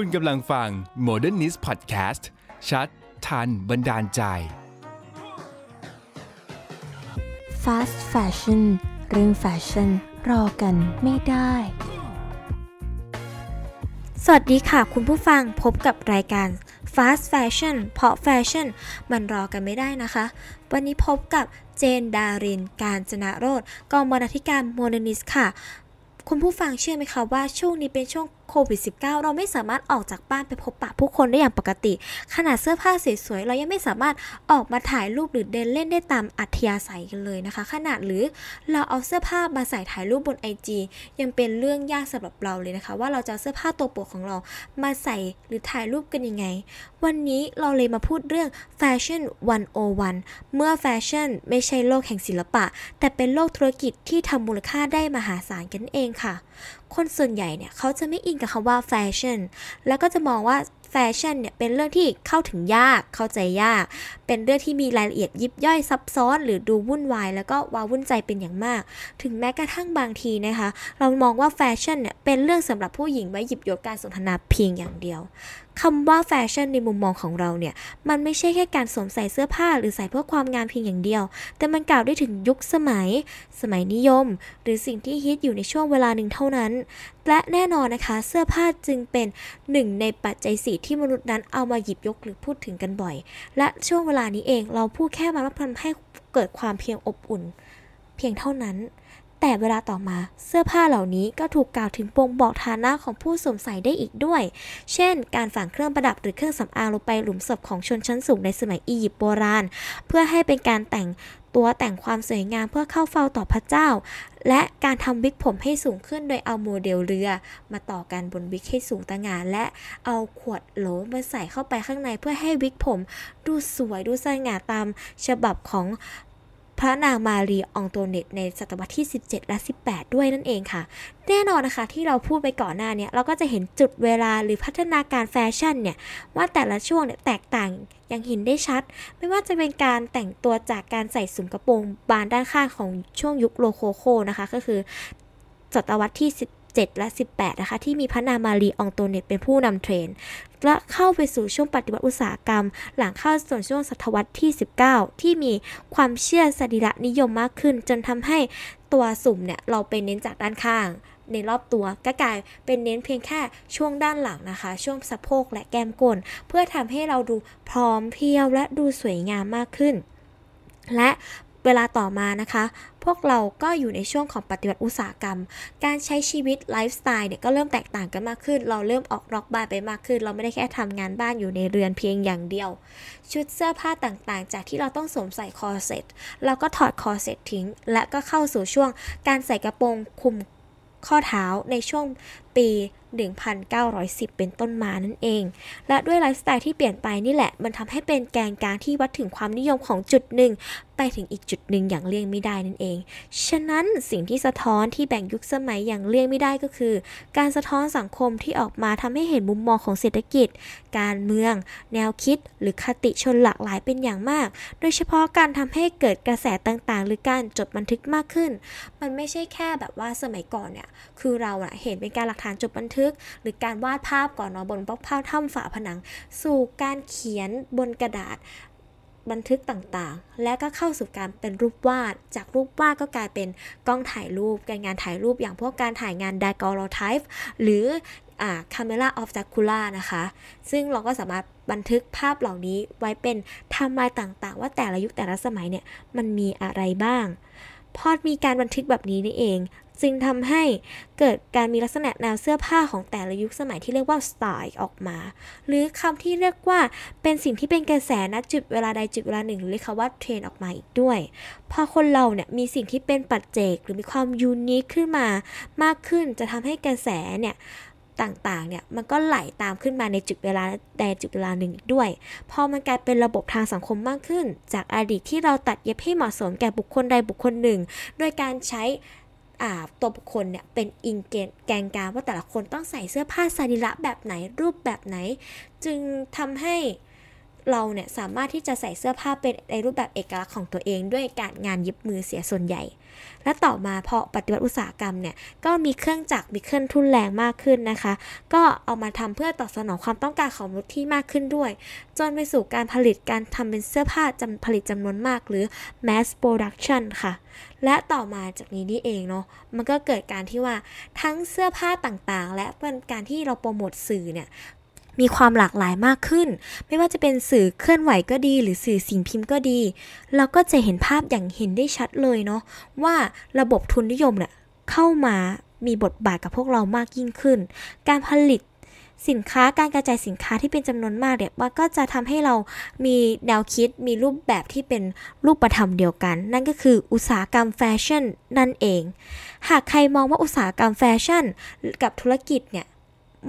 คุณกำลังฟัง Modernist Podcast ชัด ทัน บันดาลใจ Fast Fashion เรื่องแฟชั่นรอกันไม่ได้ สวัสดีค่ะคุณผู้ฟังพบกับรายการ Fast Fashion เพราะแฟชั่นมันรอกันไม่ได้นะคะ วันนี้พบกับเจนดาริน กาญจนะโรจน์ กองบรรณาธิการ Modernist ค่ะ คุณผู้ฟังเชื่อไหมคะว่าช่วงนี้เป็นช่วง ควิด -19 เราไม่สามารถออกจากบ้านไปพบปะผู้คนได้อย่างปกติ ขนาดเสื้อผ้าสวยๆเรายังไม่สามารถออกมาถ่ายรูปหรือเดินเล่นได้ตามอัธยาศัยกันเลยนะคะ ขนาดหรือเราเอาเสื้อผ้ามาใส่ถ่ายรูปบน IG ยังเป็นเรื่องยากสำหรับเราเลยนะคะ ว่าเราจะเสื้อผ้าตัวโปรดของเรามาใส่หรือถ่ายรูปกันยังไง วันนี้เราเลยมาพูดเรื่องแฟชั่น101 เมื่อแฟชั่นไม่ใช่โลกแห่งศิลปะ แต่เป็นโลกธุรกิจที่ทำมูลค่าได้มหาศาลนั่นเองค่ะคนส่วนใหญ่เนี่ยเขาจะไม่อินกับคำว่าแฟชั่น แล้วก็จะมองว่าแฟชั่นเนี่ยเป็นเรื่องที่เข้าถึงยาก เข้าใจยาก เป็นเรื่องที่มีรายละเอียดยิบย่อยซับซ้อน หรือดูวุ่นวาย แล้วก็ว้าวุ่นใจเป็นอย่างมาก ถึงแม้กระทั่งบางทีนะคะ เรามองว่าแฟชั่นเนี่ยเป็นเรื่องสำหรับผู้หญิงไว้หยิบยกการสนทนาเพียงอย่างเดียว คำว่าแฟชั่นในมุมมองของเราเนี่ย มันไม่ใช่แค่การสวมใส่เสื้อผ้าหรือใส่เพื่อความงามเพียงอย่างเดียว แต่มันกล่าวได้ถึงยุคสมัย สมัยนิยม หรือสิ่งที่ฮิตอยู่ในช่วงเวลาหนึ่งเท่านั้น และแน่นอนนะคะ เสื้อผ้าจึงเป็นหนึ่งในปัจจัยสี่ที่มนุษย์นั้นเอามาหยิบยกหรือพูดถึงกันบ่อย และช่วงเวลานี้เองเราพูดแค่มาว่าทำให้เกิดความเพียงอบอุ่น เพียงเท่านั้น แต่เวลาต่อมาเสื้อผ้าเหล่านี้ก็ถูกกล่าวถึงปงบอกฐานะของผู้สวมใส่ได้อีกด้วย เช่น การฝังเครื่องประดับหรือเครื่องสำอางลงไปหลุมศพของชนชั้นสูงในสมัยอียิปต์โบราณ เพื่อให้เป็นการแต่งตัวแต่งความสวยงามเพื่อเข้าเฝ้าต่อพระเจ้า และการทำวิกผมให้สูงขึ้นโดยเอาโมเดลเรือ มาต่อกันบนวิกให้สูงตะหงาน และเอาขวดโหลมาใส่เข้าไปข้างในเพื่อให้วิกผม ดูสวยดูสง่าตามฉบับของ พระนางมารีอองโตเนตในศตวรรษที่ 17 และ 18 ด้วยนั่นเองค่ะ แน่นอนนะคะที่เราพูดไปก่อนหน้าเนี่ยเราก็จะเห็นจุดเวลาหรือพัฒนาการแฟชั่นเนี่ย ว่าแต่ละช่วงเนี่ยแตกต่างอย่างเห็นได้ชัด ไม่ว่าจะเป็นการแต่งตัวจากการใส่สุมกระโปรงบานด้านข้างของช่วงยุคโลโคโคนะคะ ก็คือศตวรรษที่17และ 18 นะคะ ที่มีพระนางมารีอองโตเนตเป็นผู้นำเทรน และเข้าไปสู่ช่วงปฏิวัติอุตสาหกรรม หลังเข้าสู่ช่วงศตวรรษที่ 19 ที่มีความเชื่อสรีระนิยมมากขึ้น จนทำให้ตัวสุ่มเนี่ยเราไปเน้นจากด้านข้างในรอบตัวก็กลายเป็นเน้นเพียงแค่ช่วงด้านหลังนะคะ ช่วงสะโพกและแก้มก้น เพื่อทำให้เราดูพร้อมเพรียวและดูสวยงามมากขึ้น และเวลาต่อมานะคะ พวกเราก็อยู่ในช่วงของปฏิวัติอุตสาหกรรม การใช้ชีวิตไลฟ์สไตล์เนี่ยก็เริ่มแตกต่างกันมากขึ้น เราเริ่มออกนอกบ้านไปมากขึ้น เราไม่ได้แค่ทำงานบ้านอยู่ในเรือนเพียงอย่างเดียว ชุดเสื้อผ้าต่างๆ จากที่เราต้องสวมใส่คอเซ็ตเราก็ถอดคอเซ็ตทิ้ง และก็เข้าสู่ช่วงการใส่กระโปรงคลุมข้อเท้าในช่วง ปี 1910 เป็นต้นมานั่นเอง และด้วยไลฟ์สไตล์ที่เปลี่ยนไปนี่แหละ มันทำให้เป็นแกนกลางที่วัดถึงความนิยมของจุดหนึ่ง ไปถึงอีกจุดหนึ่งอย่างเลี่ยงไม่ได้นั่นเอง ฉะนั้นสิ่งที่สะท้อนที่แบ่งยุคสมัยอย่างเลี่ยงไม่ได้ก็คือ การสะท้อนสังคมที่ออกมาทำให้เห็นมุมมองของเศรษฐกิจ การเมือง แนวคิด หรือคติชนหลากหลายเป็นอย่างมาก โดยเฉพาะการทำให้เกิดกระแสต่างๆ หรือการจดบันทึกมากขึ้น มันไม่ใช่แค่แบบว่าสมัยก่อนเนี่ยคือเราเห็นเป็นการหลักฐานจดบันทึก หรือการวาดภาพก่อนเนาะบนบล็อกภาพถ้ำฝาผนัง สู่การเขียนบนกระดาษบันทึกต่างๆ และก็เข้าสู่การเป็นรูปวาด จากรูปวาดก็กลายเป็นกล้องถ่ายรูป การงานถ่ายรูปอย่างพวกการถ่ายงานดากอโลไทป์หรืออ่า camera of Dracula นะคะ ซึ่งเราก็สามารถบันทึกภาพเหล่านี้ไว้เป็นไทม์ไลน์ต่างๆ ว่าแต่ละยุคแต่ละสมัยเนี่ยมันมีอะไรบ้าง พอมีการบันทึกแบบนี้นี่เอง จึงทำให้เกิดการมีลักษณะแนวเสื้อผ้าของแต่ละยุคสมัยที่เรียกว่าสไตล์ออกมา หรือคำที่เรียกว่าเป็นสิ่งที่เป็นกระแสณจุดเวลาใดจุดเวลาหนึ่งหรือเรียกว่าเทรนออกมาอีกด้วย พอคนเราเนี่ยมีสิ่งที่เป็นปัจเจกหรือมีความยูนิคขึ้นมามากขึ้นจะทำให้กระแสเนี่ยต่างๆ เนี่ย มันก็ไหลตามขึ้นมาในจุดเวลาใดจุดเวลาหนึ่งอีกด้วย พอมันกลายเป็นระบบทางสังคมมากขึ้น จากอดีตที่เราตัดเย็บให้เหมาะสมแก่บุคคลใดบุคคลหนึ่ง โดยการใช้ ตัวบุคคลเนี่ยเป็นอิงเกแกนกลางว่าแต่ละคนต้องใส่เสื้อผ้าสรีระแบบไหนรูปแบบไหน จึงทำให้ เราเนี่ยสามารถที่จะใส่เสื้อผ้าเป็นในรูปแบบเอกลักษณ์ของตัวเอง ด้วยการงานเย็บมือเสียส่วนใหญ่ และต่อมาพอปฏิวัติอุตสาหกรรมเนี่ยก็มีเครื่องจักรมีเครื่องทุนแรงมากขึ้นนะคะ ก็เอามาทำเพื่อตอบสนองความต้องการของมนุษย์ที่มากขึ้นด้วย จนไปสู่การผลิตการทำเป็นเสื้อผ้าจำผลิตจำนวนมากหรือ mass production ค่ะ และต่อมาจากนี้นี่เองเนาะมันก็เกิดการที่ว่าทั้งเสื้อผ้าต่างๆ และเป็นการที่เราโปรโมทสื่อเนี่ย มีความหลากหลายมากขึ้น ไม่ว่าจะเป็นสื่อเคลื่อนไหวก็ดี หรือสื่อสิ่งพิมพ์ก็ดี เราก็จะเห็นภาพอย่างเห็นได้ชัดเลยเนาะว่าระบบทุนนิยมเนี่ยเข้ามามีบทบาทกับพวกเรามากยิ่งขึ้น การผลิตสินค้าการกระจายสินค้าที่เป็นจำนวนมากเนี่ยมันก็จะทำให้เรามีแนวคิดมีรูปแบบที่เป็นรูปธรรมเดียวกัน นั่นก็คืออุตสาหกรรมแฟชั่นนั่นเอง หากใครมองว่าอุตสาหกรรมแฟชั่นกับธุรกิจเนี่ย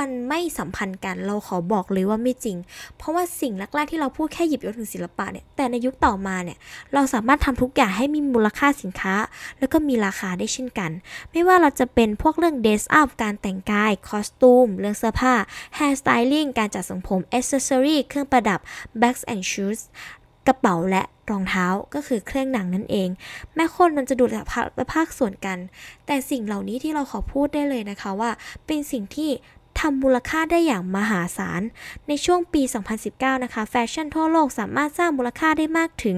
มันไม่สัมพันธ์กันเราขอบอกเลยว่าไม่จริง เพราะว่าสิ่งแรกๆที่เราพูดแค่หยิบยกถึงศิลปะเนี่ยแต่ในยุคต่อมาเนี่ยเราสามารถทำทุกอย่างให้มีมูลค่าสินค้า แล้วก็มีราคาได้เช่นกัน ไม่ว่าเราจะเป็นพวกเรื่อง dress up การแต่งกาย costume เรื่องเสื้อผ้า hair styling การจัดทรงผมอ c เซอรี่เครื่องประดับ bags and shoes กระเป๋าและรองเท้าก็คือเครื่องหนังนั่นเอง แม้คนมันจะดูแตกภาคส่วนกัน แต่สิ่งเหล่านี้ที่เราขอพูดได้เลยนะคะว่า เป็นสิ่งที่ ทำมูลค่าได้อย่างมหาศาล ในช่วงปี 2019 นะคะ แฟชั่นทั่วโลกสามารถสร้างมูลค่าได้มากถึง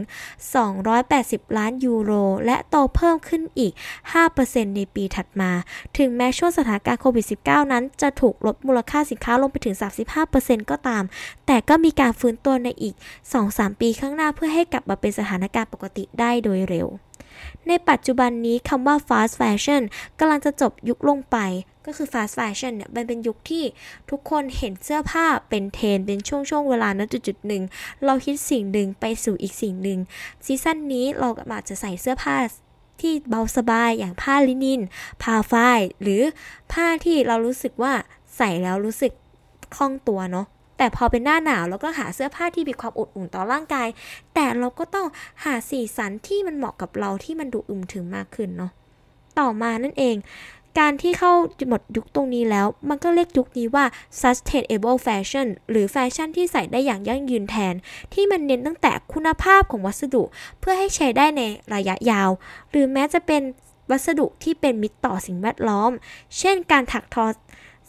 280 ล้านยูโร และโตเพิ่มขึ้นอีก 5%ในปีถัดมา ถึงแม้ช่วงสถานการณ์โควิด -19 นั้นจะถูกลดมูลค่าสินค้าลงไปถึง 35%ก็ตาม แต่ก็มีการฟื้นตัวในอีก 2-3 ปีข้างหน้าเพื่อให้กลับมาเป็นสถานการณ์ปกติได้โดยเร็วในปัจจุบันนี้คำว่า fast fashion กำลังจะจบยุคลงไป ก็คือ fast fashion เนี่ยมันเป็นยุคที่ทุกคนเห็นเสื้อผ้าเป็นเทรนเป็นช่วงๆเวลานะจุดๆหนึ่งเราคิดสิ่งหนึ่งไปสู่อีกสิ่งหนึ่ง season นี้เราอาจจะใส่เสื้อผ้าที่เบาสบายอย่างผ้าลินิน ผ้าฝ้าย หรือผ้าที่เรารู้สึกว่าใส่แล้วรู้สึกคล่องตัวเนาะแต่พอเป็นหน้าหนาวเราก็หาเสื้อผ้าที่มีความอบอุ่นต่อร่างกาย แต่เราก็ต้องหาสีสันที่มันเหมาะกับเราที่มันดูอึมถึงมากขึ้นเนาะต่อมานั่นเอง การที่เข้าหมดยุคตรงนี้แล้ว มันก็เรียกยุคนี้ว่า sustainable fashion หรือแฟชั่นที่ใส่ได้อย่างยั่งยืนแทน ที่มันเน้นตั้งแต่คุณภาพของวัสดุ เพื่อให้ใช้ได้ในระยะยาว หรือแม้จะเป็นวัสดุที่เป็นมิตรต่อสิ่งแวดล้อม เช่น การถักทอ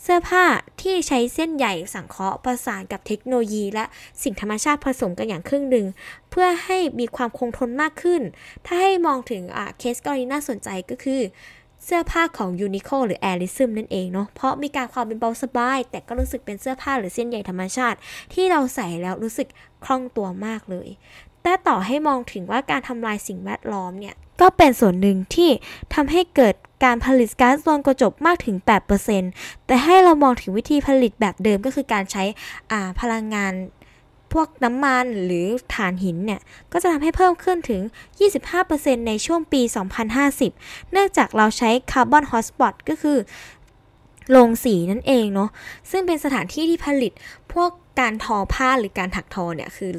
เสื้อผ้าที่ใช้เส้นใหญ่สังเคราะห์ประสานกับเทคโนโลยี และสิ่งธรรมชาติผสมกันอย่างครึ่งหนึ่งเพื่อให้มีความคงทนมากขึ้น ถ้าให้มองถึงเคสกรณีน่าสนใจก็คือ เสื้อผ้าของยูนิโคหรือแอริซึมนั่นเองเนาะ เพราะมีการความเป็นเบาสบาย แต่ก็รู้สึกเป็นเสื้อผ้าหรือเส้นใหญ่ธรรมชาติ ที่เราใส่แล้วรู้สึกคล่องตัวมากเลย แต่ต่อให้มองถึงว่าการทำลายสิ่งแวดล้อมเนี่ยก็เป็นส่วนหนึ่งที่ทำให้เกิดการผลิตก๊าซเรือนกระจกมากถึง 8%แต่ให้เรามองถึงวิธีผลิตแบบเดิมก็คือการใช้พลังงาน พวกน้ำมันหรือถ่านหินเนี่ย ก็จะทำให้เพิ่มขึ้นถึง 25%ในช่วงปี 2050 เนื่องจากเราใช้คาร์บอนฮอตสปอตก็คือโรงสีนั่นเองเนาะซึ่งเป็นสถานที่ที่ผลิตพวกการทอผ้าหรือการถักทอเนี่ยคือ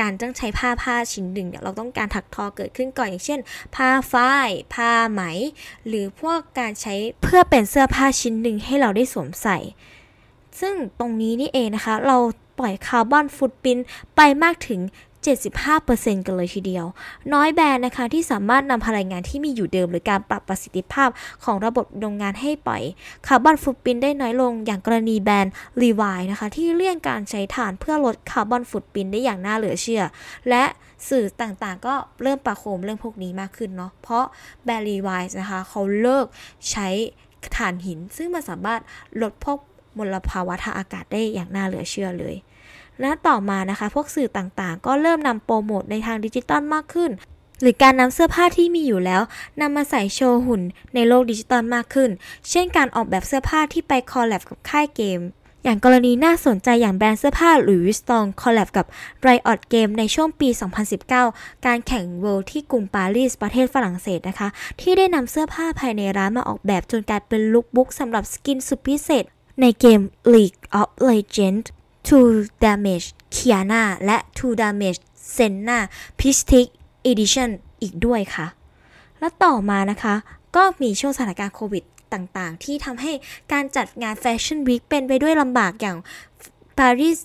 การต้องใช้ผ้าผ้าชิ้นหนึ่งเนี่ยเราต้องการถักทอเกิดขึ้นก่อนอย่างเช่น ผ้าฝ้าย ผ้าไหม หรือพวกการใช้เพื่อเป็นเสื้อผ้าชิ้นหนึ่งให้เราได้สวมใส่ ซึ่งตรงนี้นี่เองนะคะ เรา ปล่อย carbon footprint ไปมากถึง 75%กันเลยทีเดียว น้อยแบรนด์นะคะที่สามารถนำพลังงานที่มีอยู่เดิม หรือการปรับประสิทธิภาพของระบบโรงงานให้ปล่อย carbon footprint ได้น้อยลงอย่างกรณีแบรนด์รีวายนะคะ ที่เลี่ยงการใช้ถ่านเพื่อลด carbon footprint ได้อย่างน่าเหลือเชื่อ และสื่อต่างๆ ก็เริ่มประโคมเรื่องพวกนี้มากขึ้นเนาะเพราะแบรนด์รีวายนะคะเขาเลิกใช้ถ่านหิน ซึ่งมันสามารถลดพวกมลภาวะทางอากาศได้อย่างน่าเหลือเชื่อเลย และต่อมานะคะ พวกสื่อต่างๆ ก็เริ่มนำโปรโมทในทางดิจิตอลมากขึ้น หรือการนำเสื้อผ้าที่มีอยู่แล้วนำมาใส่โชว์หุ่นในโลกดิจิตอลมากขึ้น เช่นการออกแบบเสื้อผ้าที่ไป collab กับค่ายเกมอย่างกรณีน่าสนใจอย่างแบรนด์เสื้อผ้า Louis Vuitton collab กับ Riot Games ในช่วงปี 2019 การแข่ง Worlds ที่กรุงปารีสประเทศฝรั่งเศสนะคะ ที่ได้นำเสื้อผ้าภายในร้านมาออกแบบจนกลายเป็น lookbook สำหรับ skin สุดพิเศษในเกม League of Legends True Damage Qiyana และ To Damage Senna p i s t i c Edition อีกด้วยค่ะ และต่อมานะคะก็มีช่วงสถานการณ์โควิดต่างๆ ที่ทำให้การจัดงาน Fashion Week เป็นไปด้วยลำบากอย่าง Paris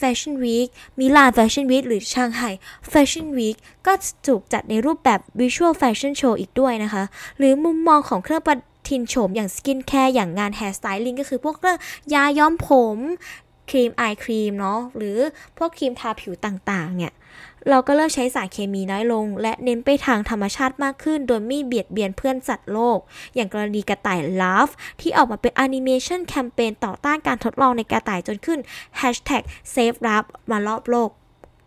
Fashion Week มิลาน Fashion Week หรือเซี่ยงไฮ้ Fashion Week ก็ถูกจัดในรูปแบบ Virtual Fashion Show อีกด้วยนะคะ หรือมุมมองของเครื่องประทินโฉมอย่าง skincare อย่างงาน Hair Styling ก็คือพวกเรื่องยาย้อมผม ครีม eye cream เนาะหรือพวกครีมทาผิวต่างๆ เนี่ย เราก็เลิกใช้สารเคมีน้อยลง และเน้นไปทางธรรมชาติมากขึ้น โดยไม่เบียดเบียนเพื่อนสัตว์โลก อย่างกรณีกระต่าย Ralph ที่ออกมาเป็นแอนิเมชันแคมเปญต่อต้านการทดลองในกระต่ายจนขึ้น Hashtag Save Ralph มารอบโลก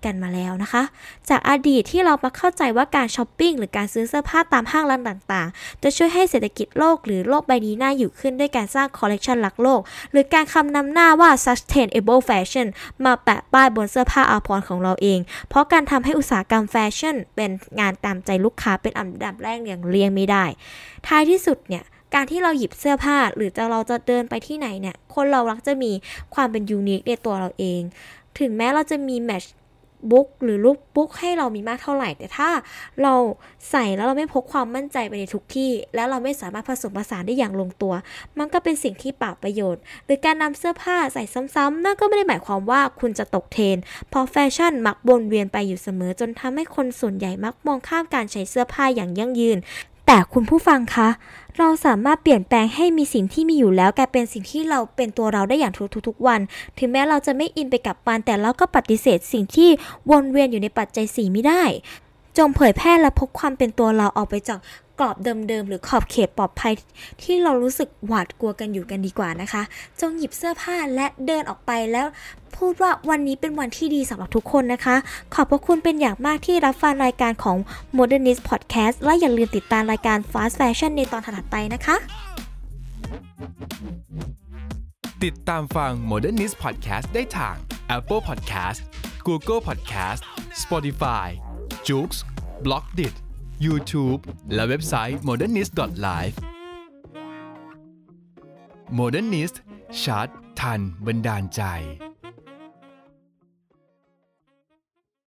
กันมาแล้วนะคะ จากอดีตที่เรามาเข้าใจว่าการช้อปปิ้งหรือการซื้อเสื้อผ้าตามห้างร้านต่างๆ จะช่วยให้เศรษฐกิจโลกหรือโลกใบนี้น่าอยู่ขึ้นด้วยการสร้างคอลเลกชันรักโลก หรือการคำนำหน้าว่า sustainable fashion มาแปะป้ายบนเสื้อผ้าอาภรณ์ของเราเอง เพราะการทำให้อุตสาหกรรมแฟชั่น เป็นงานตามใจลูกค้าเป็นอันดับแรกอย่างเลี่ยงไม่ได้ ท้ายที่สุดเนี่ยการที่เราหยิบเสื้อผ้าหรือจะเราจะเดินไปที่ไหนเนี่ย คนเรามักจะมีความเป็น unique ในตัวเราเอง ถึงแม้เราจะมี match book หรือ lookbook ให้เรามีมากเท่าไหร่ แต่ถ้าเราใส่แล้วเราไม่พกความมั่นใจไปในทุกที่ แล้วเราไม่สามารถผสมผสานได้อย่างลงตัว มันก็เป็นสิ่งที่เปล่าประโยชน์ หรือการนำเสื้อผ้าใส่ซ้ำๆนั่นก็ไม่ได้หมายความว่าคุณจะตกเทรนด์เพราะแฟชั่นมักวนเวียนไปอยู่เสมอจนทำให้คนส่วนใหญ่มักมองข้ามการใช้เสื้อผ้าอย่างยั่งยืน แต่คุณผู้ฟังคะ เราสามารถเปลี่ยนแปลงให้มีสิ่งที่มีอยู่แล้วกลายเป็นสิ่งที่เราเป็นตัวเราได้อย่างทุกๆวัน ถึงแม้เราจะไม่อินไปกับมันแต่เราก็ปฏิเสธสิ่งที่วนเวียนอยู่ในปัจจัยสี่ไม่ได้ จงเผยแพร่และพกความเป็นตัวเราออกไปจากกรอบเดิมๆหรือขอบเขตปลอดภัยที่เรารู้สึกหวาดกลัวกันอยู่กันดีกว่านะคะ จงหยิบเสื้อผ้าและเดินออกไปแล้วพูดว่าวันนี้เป็นวันที่ดีสำหรับทุกคนนะคะ ขอบพระคุณเป็นอย่างมากที่รับฟังรายการของ Modernist Podcast และอย่าลืมติดตามรายการ Fast Fashion ในตอนถัดไปนะคะ ติดตามฟัง Modernist Podcast ได้ทาง Apple Podcast Google Podcast Spotify j o o x b l o g d i t YouTube และเว็บไซต์ modernist.live Modernist ชัดทันบันดาลใจ